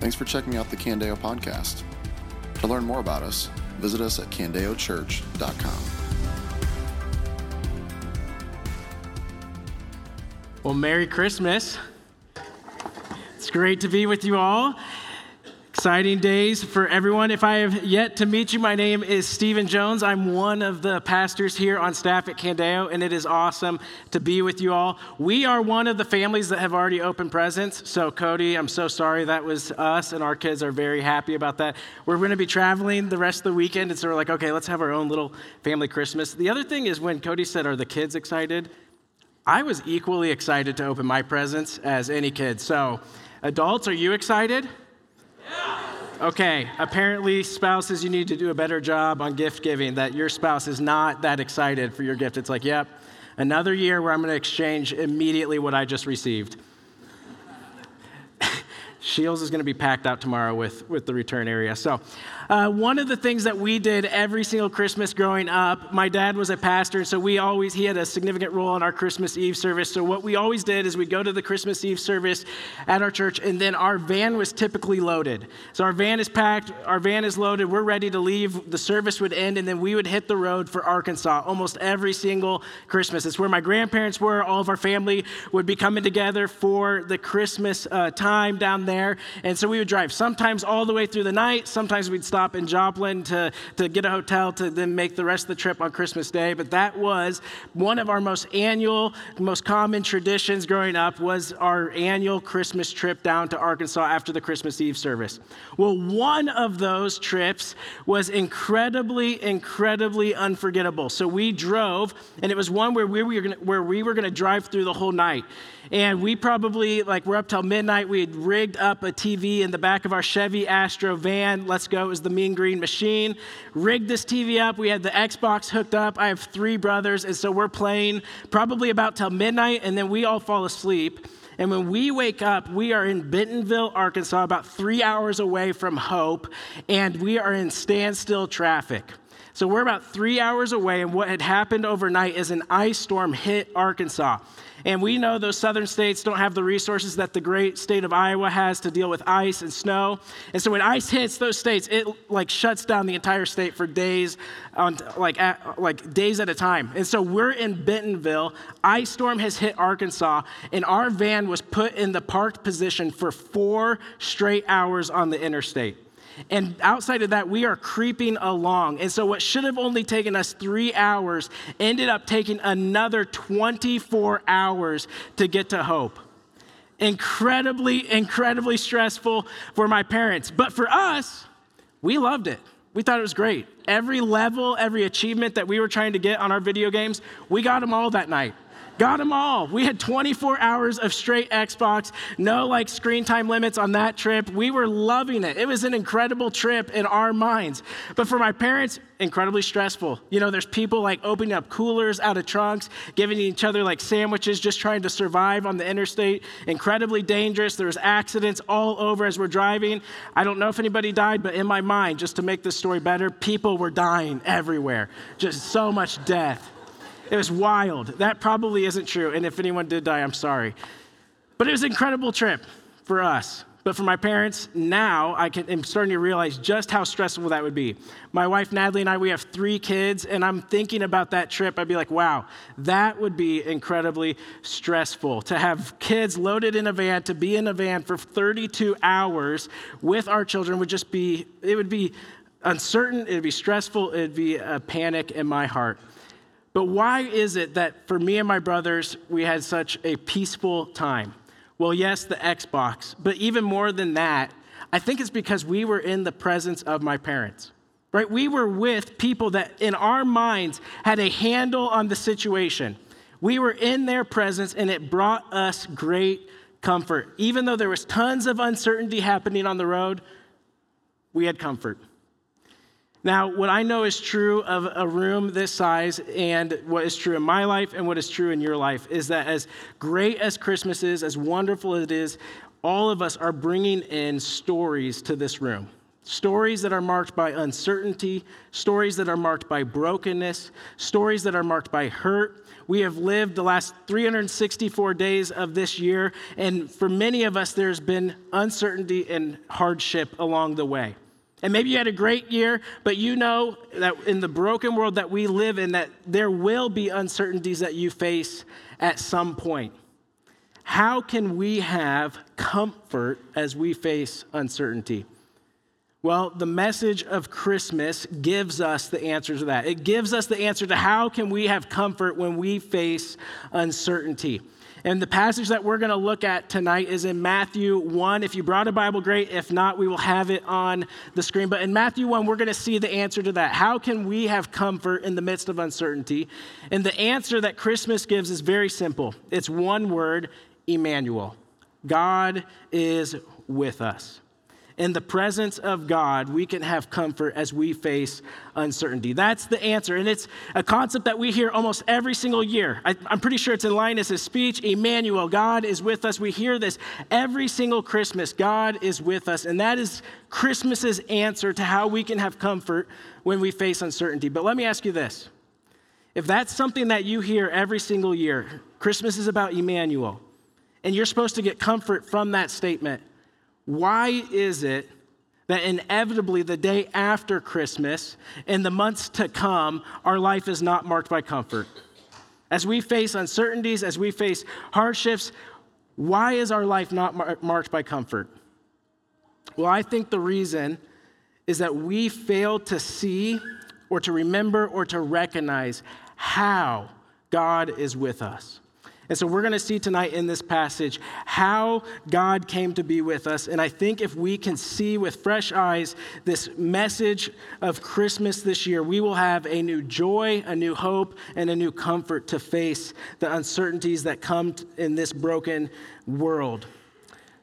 Thanks for checking out the Candeo podcast. To learn more about us, visit us at candeochurch.com. Well, Merry Christmas. It's great to be with you all. Exciting days for everyone. If I have yet to meet you, my name is Stephen Jones. I'm one of the pastors here on staff at Candeo, and it is awesome to be with you all. We are one of the families that have already opened presents. So, Cody, I'm so sorry that was us, and our kids are very happy about that. We're going to be traveling the rest of the weekend, and so we're like, okay, let's have our own little family Christmas. The other thing is when Cody said, Are the kids excited? I was equally excited to open my presents as any kid. So, adults, are you excited? Okay, apparently, spouses, you need to do a better job on gift giving, that your spouse is not that excited for your gift. It's like, yep, another year where I'm going to exchange immediately what I just received. Scheels is going to be packed out tomorrow with, with the return area. So, uh, one of the things that we did every single Christmas growing up, my dad was a pastor, so we always, he had a significant role in our Christmas Eve service. So, what we always did is we'd go to the Christmas Eve service at our church, and then our van was typically loaded. So, our van is packed, our van is loaded, we're ready to leave. The service would end, and then we would hit the road for Arkansas almost every single Christmas. It's where my grandparents were, all of our family would be coming together for the Christmas uh, time down there. And so, we would drive sometimes all the way through the night, sometimes we'd stop in Joplin to, to get a hotel to then make the rest of the trip on Christmas Day. But that was one of our most annual, most common traditions growing up was our annual Christmas trip down to Arkansas after the Christmas Eve service. Well, one of those trips was incredibly, incredibly unforgettable. So we drove, and it was one where we were gonna, where we were going to drive through the whole night. And we probably, like, we're up till midnight. We had rigged up a TV in the back of our Chevy Astro van. Let's go. It was the Mean Green Machine. Rigged this TV up. We had the Xbox hooked up. I have three brothers. And so we're playing probably about till midnight. And then we all fall asleep. And when we wake up, we are in Bentonville, Arkansas, about three hours away from Hope. And we are in standstill traffic. So we're about three hours away, and what had happened overnight is an ice storm hit Arkansas. And we know those southern states don't have the resources that the great state of Iowa has to deal with ice and snow. And so when ice hits those states, it like shuts down the entire state for days on like at, like days at a time. And so we're in Bentonville. Ice storm has hit Arkansas, and our van was put in the parked position for 4 straight hours on the interstate. And outside of that, we are creeping along. And so, what should have only taken us three hours ended up taking another 24 hours to get to Hope. Incredibly, incredibly stressful for my parents. But for us, we loved it. We thought it was great. Every level, every achievement that we were trying to get on our video games, we got them all that night. Got them all. We had 24 hours of straight Xbox, no like screen time limits on that trip. We were loving it. It was an incredible trip in our minds. But for my parents, incredibly stressful. You know, there's people like opening up coolers out of trunks, giving each other like sandwiches, just trying to survive on the interstate. Incredibly dangerous. There's accidents all over as we're driving. I don't know if anybody died, but in my mind, just to make this story better, people were dying everywhere. Just so much death. It was wild. That probably isn't true. And if anyone did die, I'm sorry. But it was an incredible trip for us. But for my parents, now I can, am starting to realize just how stressful that would be. My wife, Natalie, and I, we have three kids, and I'm thinking about that trip. I'd be like, wow, that would be incredibly stressful to have kids loaded in a van, to be in a van for 32 hours with our children would just be, it would be uncertain, it would be stressful, it would be a panic in my heart. But why is it that for me and my brothers, we had such a peaceful time? Well, yes, the Xbox, but even more than that, I think it's because we were in the presence of my parents, right? We were with people that in our minds had a handle on the situation. We were in their presence and it brought us great comfort. Even though there was tons of uncertainty happening on the road, we had comfort. Now, what I know is true of a room this size, and what is true in my life and what is true in your life, is that as great as Christmas is, as wonderful as it is, all of us are bringing in stories to this room. Stories that are marked by uncertainty, stories that are marked by brokenness, stories that are marked by hurt. We have lived the last 364 days of this year, and for many of us, there's been uncertainty and hardship along the way. And maybe you had a great year, but you know that in the broken world that we live in, that there will be uncertainties that you face at some point. How can we have comfort as we face uncertainty? Well, the message of Christmas gives us the answer to that. It gives us the answer to how can we have comfort when we face uncertainty. And the passage that we're going to look at tonight is in Matthew 1. If you brought a Bible, great. If not, we will have it on the screen. But in Matthew 1, we're going to see the answer to that. How can we have comfort in the midst of uncertainty? And the answer that Christmas gives is very simple it's one word Emmanuel. God is with us in the presence of God, we can have comfort as we face uncertainty. That's the answer. And it's a concept that we hear almost every single year. I, am pretty sure it's in Linus's speech Emmanuel, God is with us. We hear this every single Christmas. God is with us. And that is Christmas's answer to how we can have comfort when we face uncertainty. But let me ask you this if that's something that you hear every single year, Christmas is about Emmanuel, and you're supposed to get comfort from that statement why is it that inevitably the day after Christmas and the months to come, our life is not marked by comfort? As we face uncertainties, as we face hardships, why is our life not mar- marked by comfort? Well, I think the reason is that we fail to see or to remember or to recognize how God is with us. And so we're going to see tonight in this passage how God came to be with us. And I think if we can see with fresh eyes this message of Christmas this year, we will have a new joy, a new hope, and a new comfort to face the uncertainties that come in this broken world.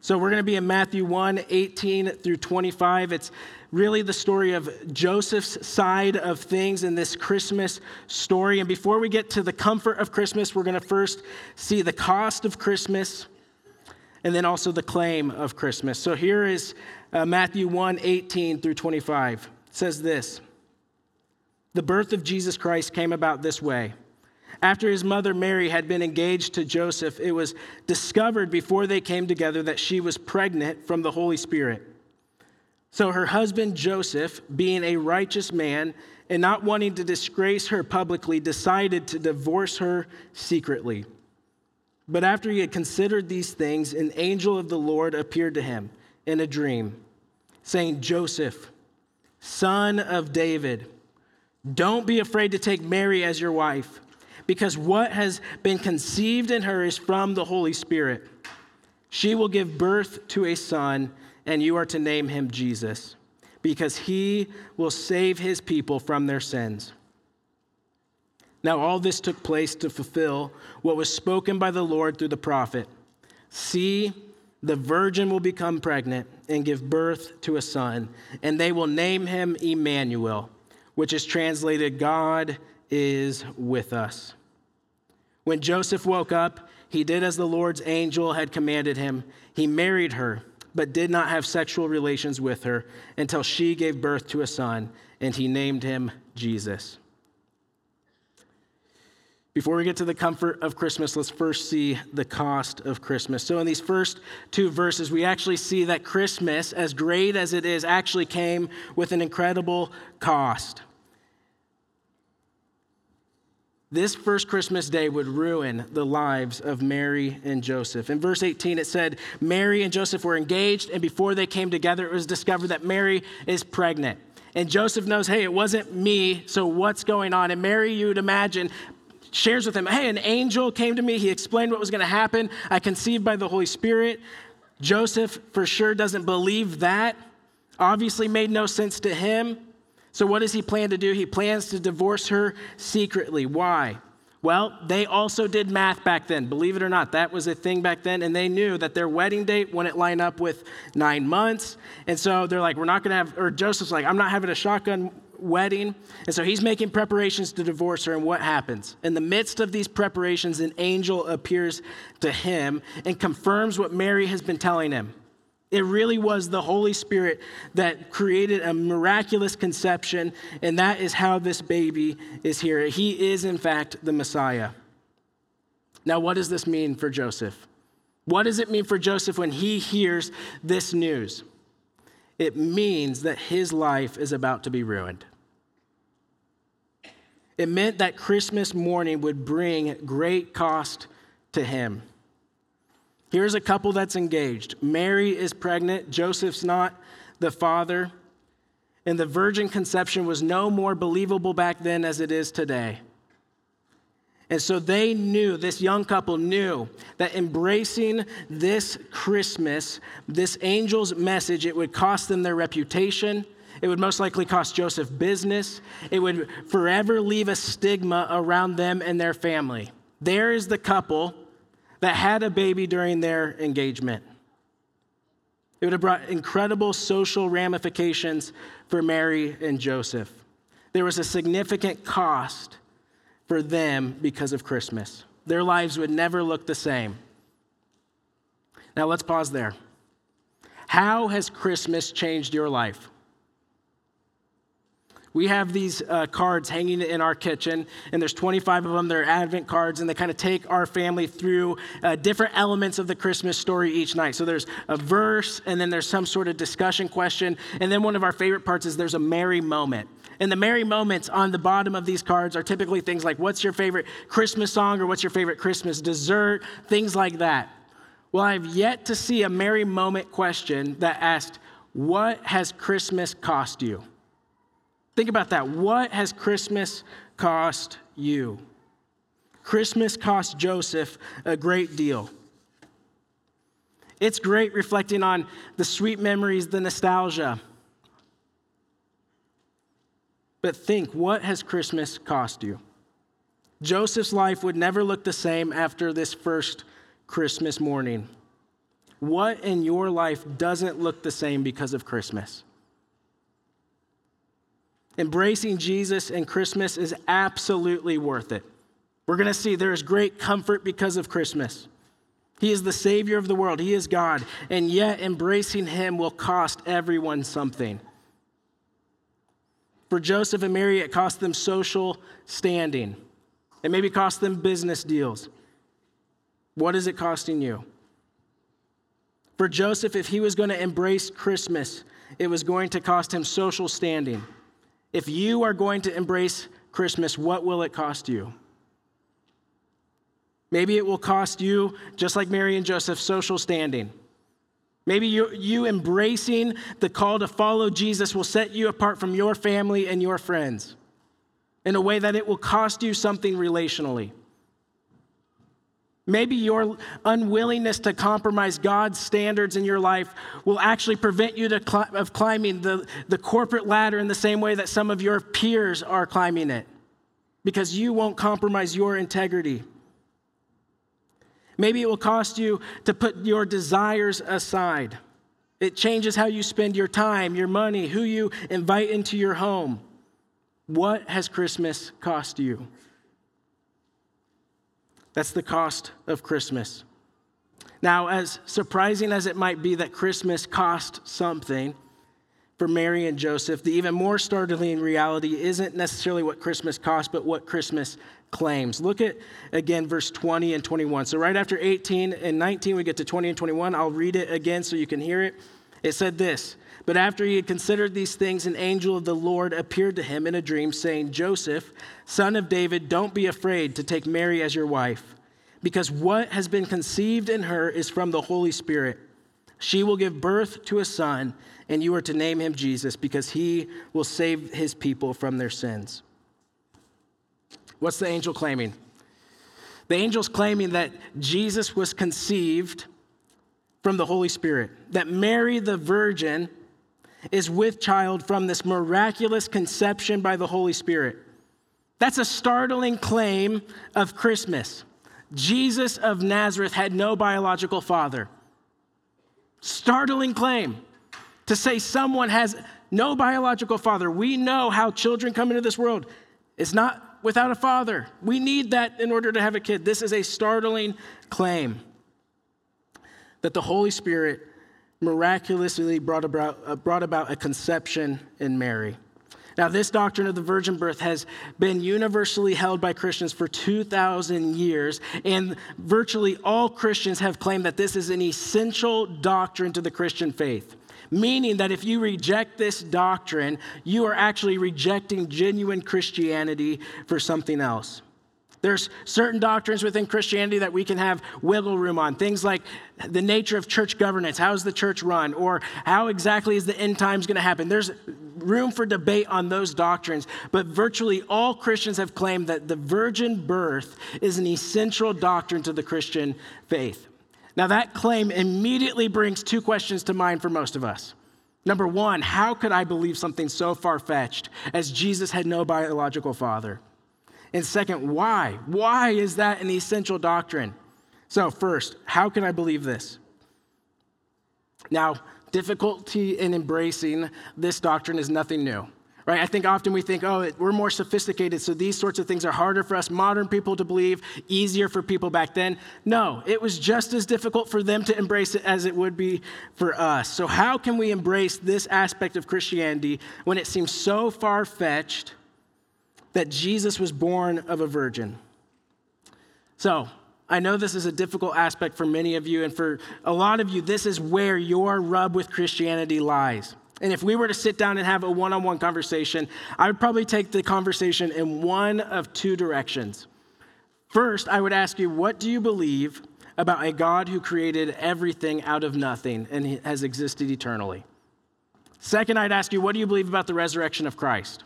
So we're going to be in Matthew 1 18 through 25. It's really the story of Joseph's side of things in this Christmas story. And before we get to the comfort of Christmas, we're going to first see the cost of Christmas and then also the claim of Christmas. So here is uh, Matthew 1 18 through 25. It says this The birth of Jesus Christ came about this way. After his mother Mary had been engaged to Joseph, it was discovered before they came together that she was pregnant from the Holy Spirit. So her husband Joseph, being a righteous man and not wanting to disgrace her publicly, decided to divorce her secretly. But after he had considered these things, an angel of the Lord appeared to him in a dream, saying, Joseph, son of David, don't be afraid to take Mary as your wife because what has been conceived in her is from the Holy Spirit. She will give birth to a son, and you are to name him Jesus, because he will save his people from their sins. Now, all this took place to fulfill what was spoken by the Lord through the prophet See, the virgin will become pregnant and give birth to a son, and they will name him Emmanuel, which is translated God is with us. When Joseph woke up, he did as the Lord's angel had commanded him. He married her, but did not have sexual relations with her until she gave birth to a son, and he named him Jesus. Before we get to the comfort of Christmas, let's first see the cost of Christmas. So, in these first two verses, we actually see that Christmas, as great as it is, actually came with an incredible cost this first Christmas day would ruin the lives of Mary and Joseph. In verse 18, it said Mary and Joseph were engaged, and before they came together, it was discovered that Mary is pregnant. And Joseph knows, hey, it wasn't me, so what's going on? And Mary, you'd imagine, shares with him, hey, an angel came to me. He explained what was going to happen. I conceived by the Holy Spirit. Joseph, for sure, doesn't believe that. Obviously, made no sense to him. So, what does he plan to do? He plans to divorce her secretly. Why? Well, they also did math back then. Believe it or not, that was a thing back then. And they knew that their wedding date wouldn't line up with nine months. And so they're like, we're not going to have, or Joseph's like, I'm not having a shotgun wedding. And so he's making preparations to divorce her. And what happens? In the midst of these preparations, an angel appears to him and confirms what Mary has been telling him It really was the Holy Spirit that created a miraculous conception, and that is how this baby is here. He is, in fact, the Messiah. Now, what does this mean for Joseph? What does it mean for Joseph when he hears this news? It means that his life is about to be ruined. It meant that Christmas morning would bring great cost to him. Here's a couple that's engaged. Mary is pregnant, Joseph's not the father, and the virgin conception was no more believable back then as it is today. And so they knew, this young couple knew that embracing this Christmas, this angel's message, it would cost them their reputation. It would most likely cost Joseph business. It would forever leave a stigma around them and their family. There is the couple that had a baby during their engagement. It would have brought incredible social ramifications for Mary and Joseph. There was a significant cost for them because of Christmas. Their lives would never look the same. Now let's pause there. How has Christmas changed your life? We have these uh, cards hanging in our kitchen, and there's 25 of them. They're Advent cards, and they kind of take our family through uh, different elements of the Christmas story each night. So there's a verse, and then there's some sort of discussion question, and then one of our favorite parts is there's a merry moment. And the merry moments on the bottom of these cards are typically things like, What's your favorite Christmas song or what's your favorite Christmas dessert? Things like that. Well, I've yet to see a merry moment question that asked, What has Christmas cost you? Think about that. What has Christmas cost you? Christmas cost Joseph a great deal. It's great reflecting on the sweet memories, the nostalgia. But think, what has Christmas cost you? Joseph's life would never look the same after this first Christmas morning. What in your life doesn't look the same because of Christmas? Embracing Jesus and Christmas is absolutely worth it. We're going to see there is great comfort because of Christmas. He is the Savior of the world, He is God, and yet embracing Him will cost everyone something. For Joseph and Mary, it cost them social standing. It maybe cost them business deals. What is it costing you? For Joseph, if he was going to embrace Christmas, it was going to cost him social standing. If you are going to embrace Christmas, what will it cost you? Maybe it will cost you, just like Mary and Joseph, social standing. Maybe you, you embracing the call to follow Jesus will set you apart from your family and your friends in a way that it will cost you something relationally. Maybe your unwillingness to compromise God's standards in your life will actually prevent you to of climbing the, the corporate ladder in the same way that some of your peers are climbing it because you won't compromise your integrity. Maybe it will cost you to put your desires aside. It changes how you spend your time, your money, who you invite into your home. What has Christmas cost you? That's the cost of Christmas. Now, as surprising as it might be that Christmas cost something for Mary and Joseph, the even more startling reality isn't necessarily what Christmas cost, but what Christmas claims. Look at again verse 20 and 21. So, right after 18 and 19, we get to 20 and 21. I'll read it again so you can hear it. It said this But after he had considered these things, an angel of the Lord appeared to him in a dream, saying, Joseph, son of David, don't be afraid to take Mary as your wife, because what has been conceived in her is from the Holy Spirit. She will give birth to a son, and you are to name him Jesus, because he will save his people from their sins. What's the angel claiming? The angel's claiming that Jesus was conceived from the Holy Spirit, that Mary the Virgin is with child from this miraculous conception by the Holy Spirit. That's a startling claim of Christmas. Jesus of Nazareth had no biological father. Startling claim to say someone has no biological father. We know how children come into this world. It's not without a father. We need that in order to have a kid. This is a startling claim that the Holy Spirit miraculously brought about, uh, brought about a conception in Mary. Now, this doctrine of the virgin birth has been universally held by Christians for 2,000 years, and virtually all Christians have claimed that this is an essential doctrine to the Christian faith. Meaning that if you reject this doctrine, you are actually rejecting genuine Christianity for something else. There's certain doctrines within Christianity that we can have wiggle room on. Things like the nature of church governance, how is the church run, or how exactly is the end times going to happen. There's room for debate on those doctrines, but virtually all Christians have claimed that the virgin birth is an essential doctrine to the Christian faith. Now, that claim immediately brings two questions to mind for most of us. Number one, how could I believe something so far fetched as Jesus had no biological father? And second, why? Why is that an essential doctrine? So, first, how can I believe this? Now, difficulty in embracing this doctrine is nothing new. Right? I think often we think, oh, we're more sophisticated, so these sorts of things are harder for us modern people to believe, easier for people back then. No, it was just as difficult for them to embrace it as it would be for us. So, how can we embrace this aspect of Christianity when it seems so far fetched that Jesus was born of a virgin. So, I know this is a difficult aspect for many of you, and for a lot of you, this is where your rub with Christianity lies. And if we were to sit down and have a one on one conversation, I would probably take the conversation in one of two directions. First, I would ask you, what do you believe about a God who created everything out of nothing and has existed eternally? Second, I'd ask you, what do you believe about the resurrection of Christ?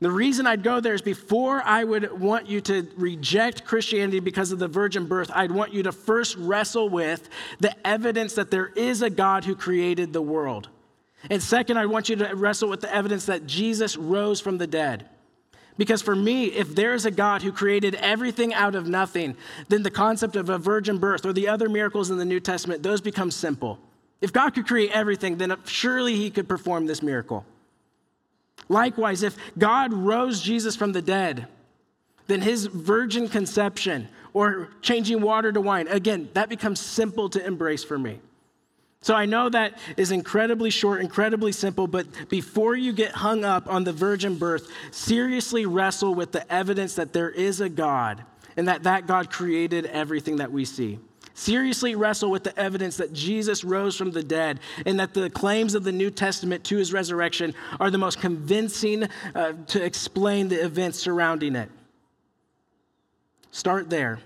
The reason I'd go there is before I would want you to reject Christianity because of the virgin birth, I'd want you to first wrestle with the evidence that there is a God who created the world. And second, I want you to wrestle with the evidence that Jesus rose from the dead. Because for me, if there is a God who created everything out of nothing, then the concept of a virgin birth or the other miracles in the New Testament, those become simple. If God could create everything, then surely he could perform this miracle. Likewise, if God rose Jesus from the dead, then his virgin conception or changing water to wine, again, that becomes simple to embrace for me. So I know that is incredibly short, incredibly simple, but before you get hung up on the virgin birth, seriously wrestle with the evidence that there is a God and that that God created everything that we see. Seriously wrestle with the evidence that Jesus rose from the dead and that the claims of the New Testament to his resurrection are the most convincing uh, to explain the events surrounding it. Start there.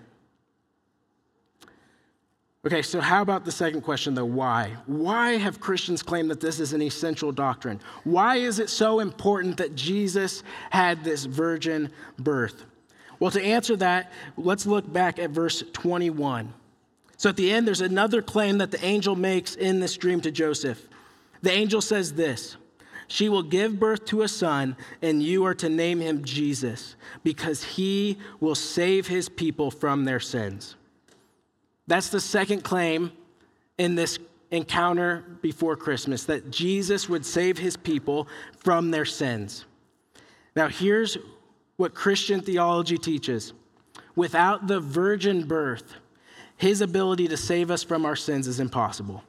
Okay, so how about the second question, though? Why? Why have Christians claimed that this is an essential doctrine? Why is it so important that Jesus had this virgin birth? Well, to answer that, let's look back at verse 21. So at the end, there's another claim that the angel makes in this dream to Joseph. The angel says this She will give birth to a son, and you are to name him Jesus, because he will save his people from their sins. That's the second claim in this encounter before Christmas that Jesus would save his people from their sins. Now, here's what Christian theology teaches without the virgin birth, his ability to save us from our sins is impossible.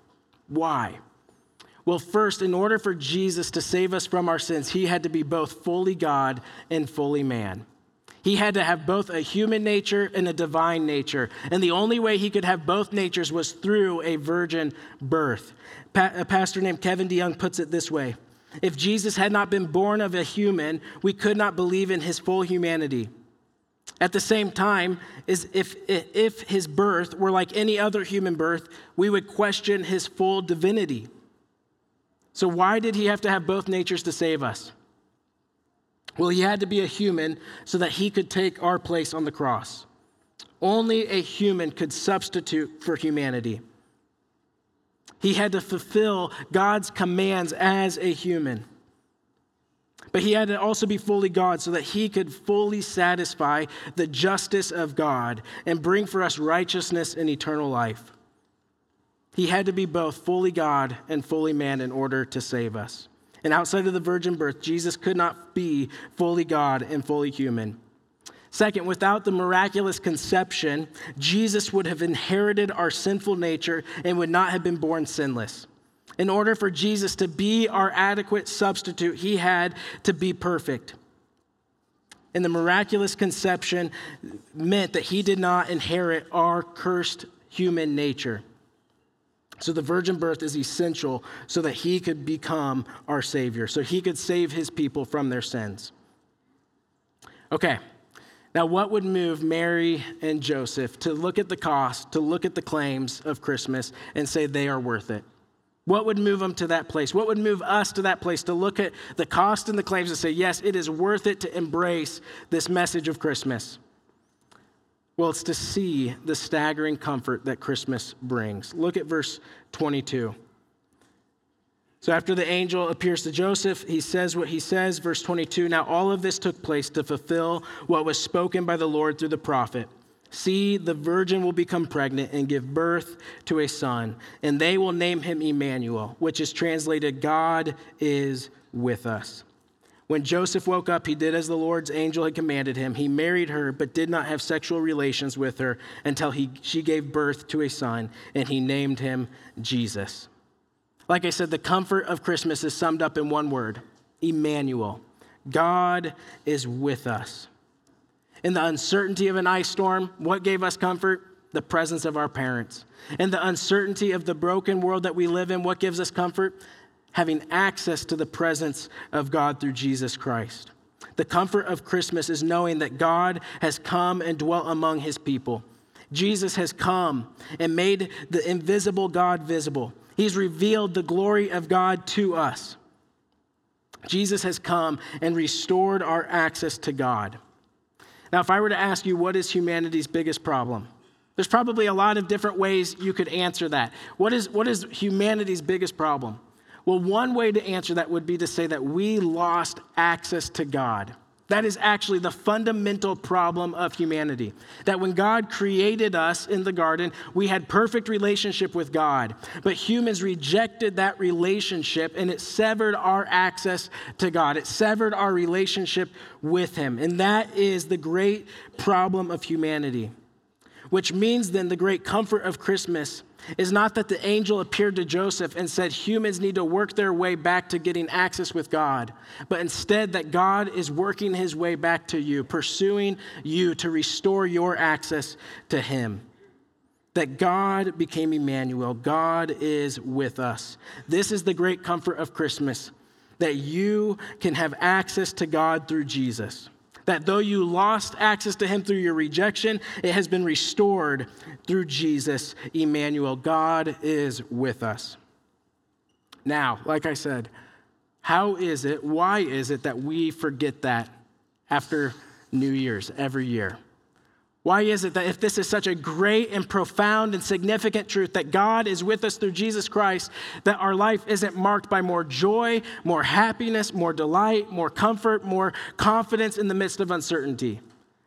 Why? Well, first, in order for Jesus to save us from our sins, he had to be both fully God and fully man. He had to have both a human nature and a divine nature. And the only way he could have both natures was through a virgin birth. Pa- a pastor named Kevin DeYoung puts it this way If Jesus had not been born of a human, we could not believe in his full humanity. At the same time, is if, if his birth were like any other human birth, we would question his full divinity. So, why did he have to have both natures to save us? Well, he had to be a human so that he could take our place on the cross. Only a human could substitute for humanity. He had to fulfill God's commands as a human. But he had to also be fully God so that he could fully satisfy the justice of God and bring for us righteousness and eternal life. He had to be both fully God and fully man in order to save us. And outside of the virgin birth, Jesus could not be fully God and fully human. Second, without the miraculous conception, Jesus would have inherited our sinful nature and would not have been born sinless. In order for Jesus to be our adequate substitute, he had to be perfect. And the miraculous conception meant that he did not inherit our cursed human nature. So the virgin birth is essential so that he could become our Savior, so he could save his people from their sins. Okay, now, what would move Mary and Joseph to look at the cost, to look at the claims of Christmas and say they are worth it? What would move them to that place? What would move us to that place to look at the cost and the claims and say, yes, it is worth it to embrace this message of Christmas? Well, it's to see the staggering comfort that Christmas brings. Look at verse 22. So after the angel appears to Joseph, he says what he says, verse 22 Now all of this took place to fulfill what was spoken by the Lord through the prophet. See, the virgin will become pregnant and give birth to a son, and they will name him Emmanuel, which is translated God is with us. When Joseph woke up, he did as the Lord's angel had commanded him. He married her, but did not have sexual relations with her until he, she gave birth to a son, and he named him Jesus. Like I said, the comfort of Christmas is summed up in one word Emmanuel. God is with us. In the uncertainty of an ice storm, what gave us comfort? The presence of our parents. In the uncertainty of the broken world that we live in, what gives us comfort? Having access to the presence of God through Jesus Christ. The comfort of Christmas is knowing that God has come and dwelt among his people. Jesus has come and made the invisible God visible. He's revealed the glory of God to us. Jesus has come and restored our access to God. Now, if I were to ask you, what is humanity's biggest problem? There's probably a lot of different ways you could answer that. What is, what is humanity's biggest problem? Well, one way to answer that would be to say that we lost access to God. That is actually the fundamental problem of humanity. That when God created us in the garden, we had perfect relationship with God. But humans rejected that relationship and it severed our access to God. It severed our relationship with Him. And that is the great problem of humanity. Which means then the great comfort of Christmas is not that the angel appeared to Joseph and said humans need to work their way back to getting access with God, but instead that God is working his way back to you, pursuing you to restore your access to him. That God became Emmanuel, God is with us. This is the great comfort of Christmas, that you can have access to God through Jesus. That though you lost access to him through your rejection, it has been restored through Jesus, Emmanuel. God is with us. Now, like I said, how is it, why is it that we forget that after New Year's every year? Why is it that if this is such a great and profound and significant truth that God is with us through Jesus Christ, that our life isn't marked by more joy, more happiness, more delight, more comfort, more confidence in the midst of uncertainty?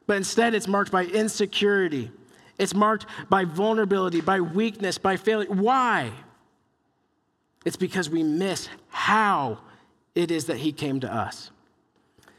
But instead, it's marked by insecurity. It's marked by vulnerability, by weakness, by failure. Why? It's because we miss how it is that He came to us.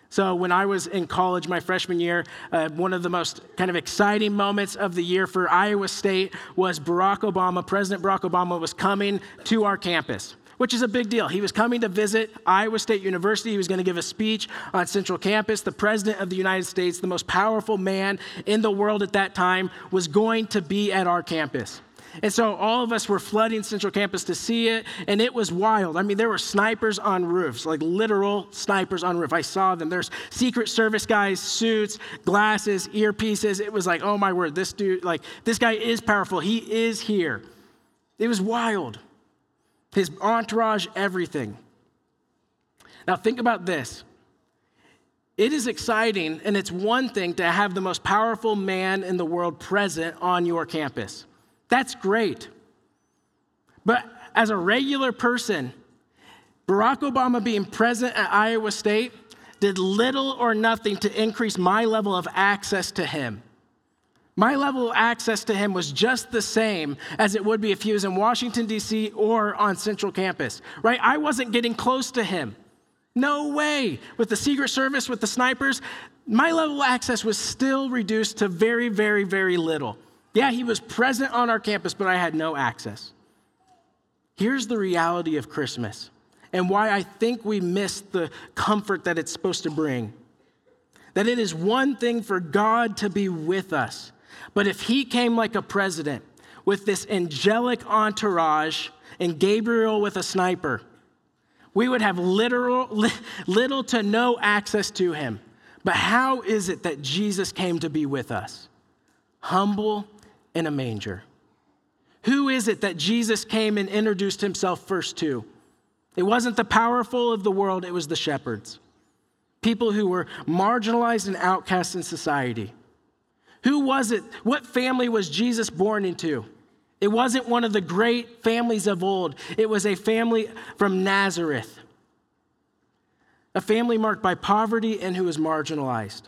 So, when I was in college my freshman year, uh, one of the most kind of exciting moments of the year for Iowa State was Barack Obama, President Barack Obama was coming to our campus, which is a big deal. He was coming to visit Iowa State University. He was going to give a speech on Central Campus. The President of the United States, the most powerful man in the world at that time, was going to be at our campus. And so all of us were flooding Central Campus to see it, and it was wild. I mean, there were snipers on roofs, like literal snipers on roof. I saw them. There's Secret Service guys, suits, glasses, earpieces. It was like, oh my word, this dude, like, this guy is powerful. He is here. It was wild. His entourage, everything. Now, think about this. It is exciting, and it's one thing to have the most powerful man in the world present on your campus. That's great. But as a regular person, Barack Obama being present at Iowa State did little or nothing to increase my level of access to him. My level of access to him was just the same as it would be if he was in Washington, D.C. or on Central Campus, right? I wasn't getting close to him. No way. With the Secret Service, with the snipers, my level of access was still reduced to very, very, very little. Yeah, he was present on our campus, but I had no access. Here's the reality of Christmas and why I think we miss the comfort that it's supposed to bring. That it is one thing for God to be with us, but if he came like a president with this angelic entourage and Gabriel with a sniper, we would have literal, little to no access to him. But how is it that Jesus came to be with us? Humble in a manger. Who is it that Jesus came and introduced himself first to? It wasn't the powerful of the world, it was the shepherds. People who were marginalized and outcast in society. Who was it? What family was Jesus born into? It wasn't one of the great families of old, it was a family from Nazareth. A family marked by poverty and who was marginalized.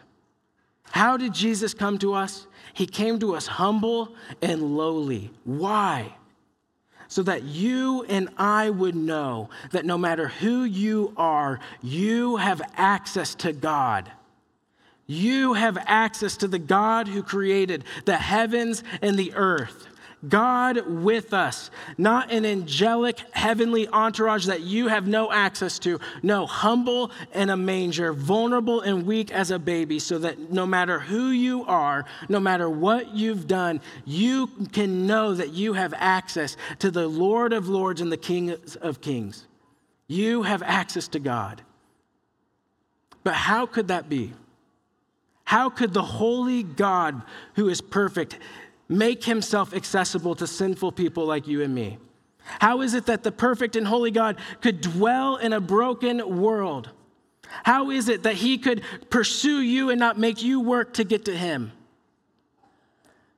How did Jesus come to us? He came to us humble and lowly. Why? So that you and I would know that no matter who you are, you have access to God. You have access to the God who created the heavens and the earth. God with us, not an angelic heavenly entourage that you have no access to. No, humble in a manger, vulnerable and weak as a baby, so that no matter who you are, no matter what you've done, you can know that you have access to the Lord of Lords and the King of Kings. You have access to God. But how could that be? How could the holy God, who is perfect, make himself accessible to sinful people like you and me? How is it that the perfect and holy God could dwell in a broken world? How is it that he could pursue you and not make you work to get to him?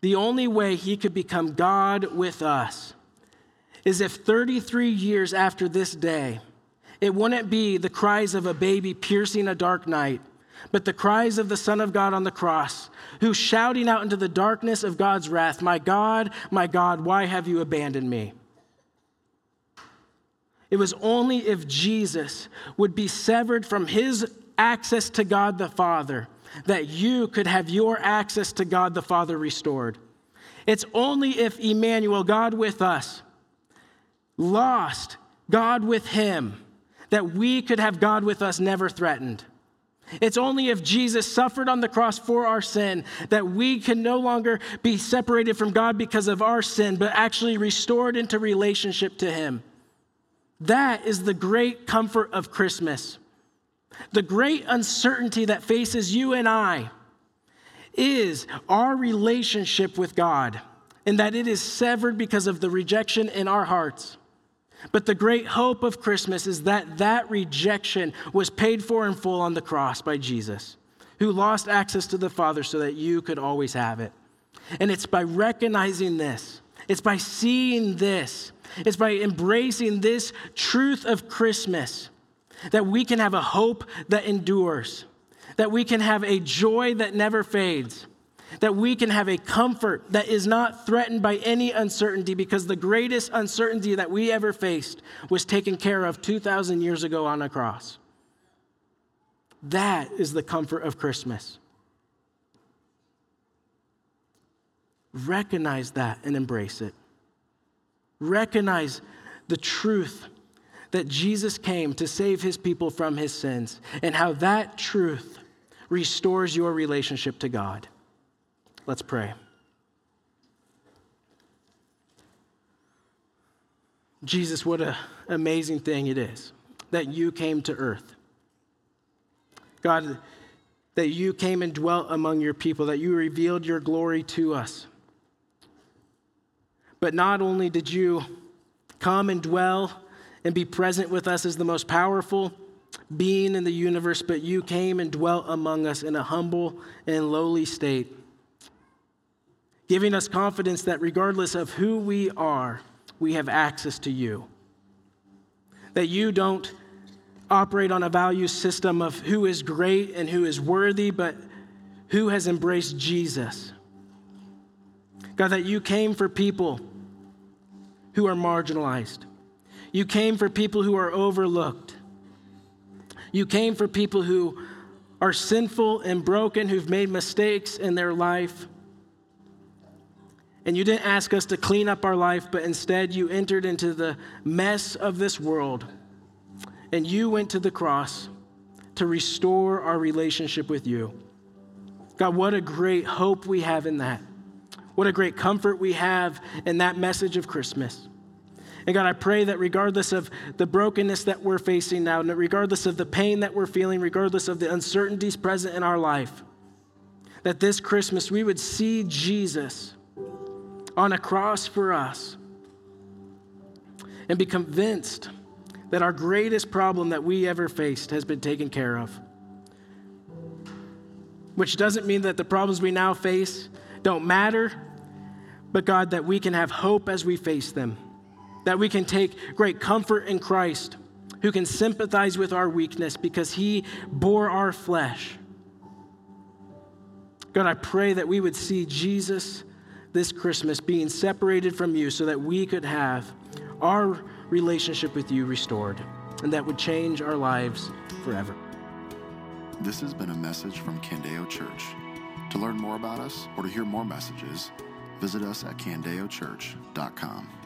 The only way he could become God with us is if 33 years after this day, it wouldn't be the cries of a baby piercing a dark night, but the cries of the Son of God on the cross, who's shouting out into the darkness of God's wrath, My God, my God, why have you abandoned me? It was only if Jesus would be severed from his access to God the Father that you could have your access to God the Father restored. It's only if Emmanuel, God with us, lost God with him, that we could have God with us never threatened. It's only if Jesus suffered on the cross for our sin that we can no longer be separated from God because of our sin, but actually restored into relationship to Him. That is the great comfort of Christmas. The great uncertainty that faces you and I is our relationship with God, and that it is severed because of the rejection in our hearts. But the great hope of Christmas is that that rejection was paid for in full on the cross by Jesus, who lost access to the Father so that you could always have it. And it's by recognizing this, it's by seeing this, it's by embracing this truth of Christmas that we can have a hope that endures, that we can have a joy that never fades that we can have a comfort that is not threatened by any uncertainty because the greatest uncertainty that we ever faced was taken care of 2,000 years ago on a cross. That is the comfort of Christmas. Recognize that and embrace it. Recognize the truth that Jesus came to save his people from his sins and how that truth restores your relationship to God. Let's pray. Jesus, what an amazing thing it is that you came to earth. God, that you came and dwelt among your people, that you revealed your glory to us. But not only did you come and dwell and be present with us as the most powerful being in the universe, but you came and dwelt among us in a humble and lowly state giving us confidence that regardless of who we are, we have access to you. That you don't operate on a value system of who is great and who is worthy, but who has embraced Jesus. God, that you came for people who are marginalized. You came for people who are overlooked. You came for people who are sinful and broken, who've made mistakes in their life. And you didn't ask us to clean up our life, but instead you entered into the mess of this world. And you went to the cross to restore our relationship with you. God, what a great hope we have in that. What a great comfort we have in that message of Christmas. And God, I pray that regardless of the brokenness that we're facing now, and regardless of the pain that we're feeling, regardless of the uncertainties present in our life, that this Christmas we would see Jesus on a cross for us and be convinced that our greatest problem that we ever faced has been taken care of. Which doesn't mean that the problems we now face don't matter, but God, that we can have hope as we face them, that we can take great comfort in Christ, who can sympathize with our weakness because he bore our flesh. God, I pray that we would see Jesus this Christmas being separated from you so that we could have our relationship with you restored and that would change our lives forever. This has been a message from Candeo Church. To learn more about us or to hear more messages, visit us at candeochurch.com.